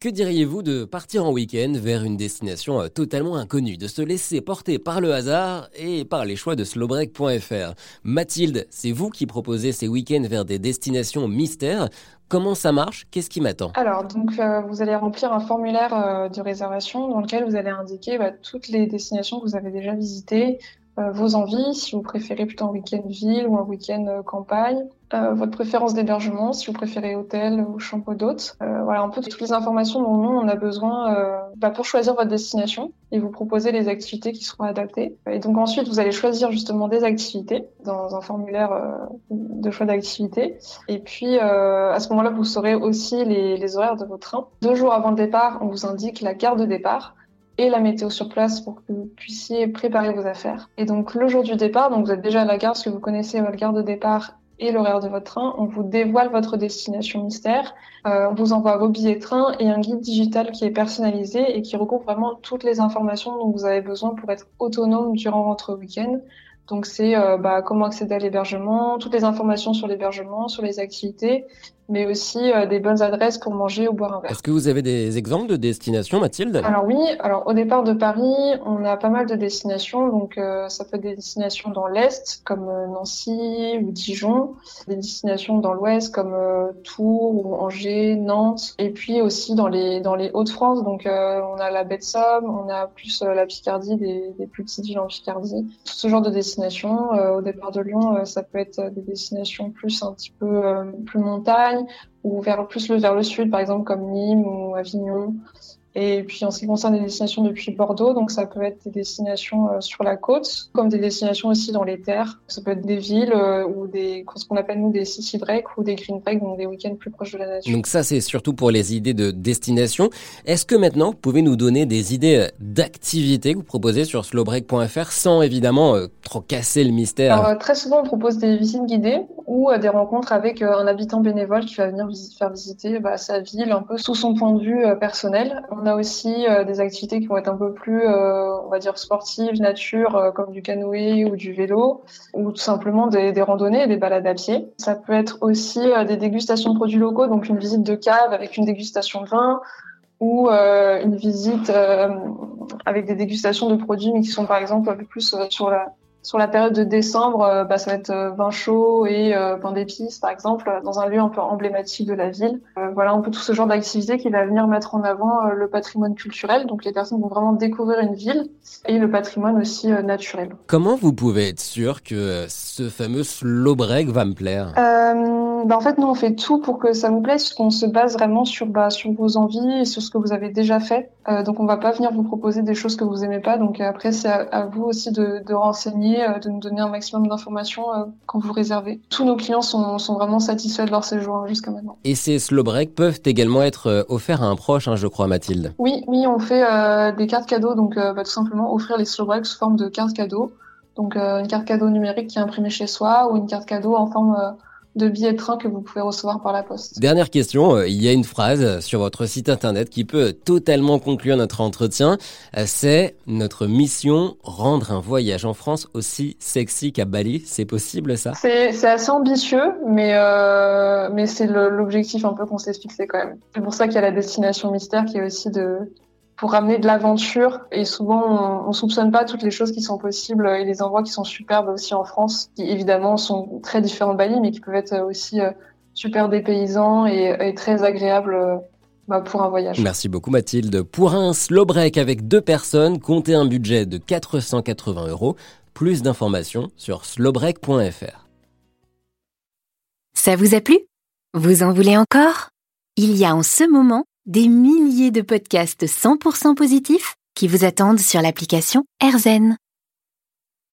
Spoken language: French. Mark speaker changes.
Speaker 1: Que diriez-vous de partir en week-end vers une destination euh, totalement inconnue, de se laisser porter par le hasard et par les choix de slowbreak.fr Mathilde, c'est vous qui proposez ces week-ends vers des destinations mystères. Comment ça marche? Qu'est-ce qui m'attend?
Speaker 2: Alors, donc, euh, vous allez remplir un formulaire euh, de réservation dans lequel vous allez indiquer bah, toutes les destinations que vous avez déjà visitées, vos envies, si vous préférez plutôt un week-end ville ou un week-end euh, campagne, euh, votre préférence d'hébergement, si vous préférez hôtel ou chambre d'hôtes. voilà un peu toutes les informations dont nous on a besoin bah, pour choisir votre destination et vous proposer les activités qui seront adaptées. Et donc ensuite vous allez choisir justement des activités dans un formulaire de choix d'activités. Et puis à ce moment-là vous saurez aussi les, les horaires de vos trains. Deux jours avant le départ on vous indique la gare de départ et la météo sur place pour que vous puissiez préparer vos affaires. Et donc le jour du départ, donc vous êtes déjà à la gare parce que vous connaissez votre gare de départ et l'horaire de votre train, on vous dévoile votre destination mystère, euh, on vous envoie vos billets de train et un guide digital qui est personnalisé et qui regroupe vraiment toutes les informations dont vous avez besoin pour être autonome durant votre week-end. Donc c'est euh, bah, comment accéder à l'hébergement, toutes les informations sur l'hébergement, sur les activités, mais aussi euh, des bonnes adresses pour manger ou boire un verre.
Speaker 1: Est-ce que vous avez des exemples de destinations, Mathilde?
Speaker 2: Alors oui, alors au départ de Paris, on a pas mal de destinations, donc euh, ça peut être des destinations dans l'est comme euh, Nancy ou Dijon, des destinations dans l'ouest comme Tours ou Angers, Nantes, et puis aussi dans les dans les Hauts-de-France, donc on a la baie de Somme, on a plus la Picardie, des, des, plus petites villes en Picardie, tout ce genre de destinations. au départ de Lyon, ça peut être des destinations plus un petit peu plus montagne one ou vers plus le vers le sud, par exemple comme Nîmes ou Avignon. Et puis en ce qui concerne les destinations depuis Bordeaux, donc ça peut être des destinations euh, sur la côte, comme des destinations aussi dans les terres. Ça peut être des villes euh, ou des ce qu'on appelle nous des city breaks ou des green breaks, donc des week-ends plus proches de la nature.
Speaker 1: Donc ça c'est surtout pour les idées de destination. Est-ce que maintenant vous pouvez nous donner des idées euh, d'activités que vous proposez sur slowbreak.fr sans évidemment trop casser le mystère?
Speaker 2: Alors, Très souvent on propose des visites guidées ou des rencontres avec un habitant bénévole qui va venir faire visiter bah, sa ville un peu sous son point de vue personnel. On a aussi euh, des activités qui vont être un peu plus, euh, on va dire, sportives, nature, euh, comme du canoë ou du vélo, ou tout simplement des, randonnées des balades à pied. Ça peut être aussi des dégustations de produits locaux, donc une visite de cave avec une dégustation de vin, ou une visite avec des dégustations de produits, mais qui sont par exemple un peu plus sur la sur la période de décembre, euh, bah, ça va être euh, vin chaud et euh, pain d'épices, par exemple, dans un lieu un peu emblématique de la ville. voilà un peu tout ce genre d'activité qui va venir mettre en avant le patrimoine culturel. Donc les personnes vont vraiment découvrir une ville et le patrimoine aussi naturel.
Speaker 1: Comment vous pouvez être sûr que ce fameux slow break va me plaire?
Speaker 2: Bah, En fait, nous, on fait tout pour que ça vous plaise, parce qu'on se base vraiment sur, bah, sur vos envies et sur ce que vous avez déjà fait. Donc on va pas venir vous proposer des choses que vous aimez pas. Donc après, c'est à, vous aussi de, de renseigner euh, de nous donner un maximum d'informations euh, quand vous réservez. Tous nos clients sont, sont vraiment satisfaits de leur séjour hein, jusqu'à maintenant.
Speaker 1: Et ces slow breaks peuvent également être euh, offerts à un proche, hein, je crois, Mathilde.
Speaker 2: Oui, oui, on fait des cartes cadeaux, donc bah, tout simplement offrir les slow breaks sous forme de cartes cadeaux. Donc une carte cadeau numérique qui est imprimée chez soi ou une carte cadeau en forme de billets de train que vous pouvez recevoir par la poste.
Speaker 1: Dernière question, euh, il y a une phrase sur votre site internet qui peut totalement conclure notre entretien. Euh, c'est notre mission, rendre un voyage en France aussi sexy qu'à Bali. C'est possible ça?
Speaker 2: C'est assez ambitieux, mais, euh, mais c'est l'objectif un peu qu'on s'est fixé quand même. C'est pour ça qu'il y a la destination mystère qui est aussi de, pour ramener de l'aventure. Et souvent, on, on soupçonne pas toutes les choses qui sont possibles et les endroits qui sont superbes aussi en France, qui évidemment sont très différents de Bali, mais qui peuvent être aussi euh, super dépaysants et, et très agréables euh, bah, pour un voyage.
Speaker 1: Merci beaucoup Mathilde. Pour un slow break avec deux personnes, comptez un budget de 480 euros. Plus d'informations sur slowbreak.fr.
Speaker 3: Ça vous a plu? Vous en voulez encore? Il y a en ce moment des milliers de podcasts 100% positifs qui vous attendent sur l'application AirZen.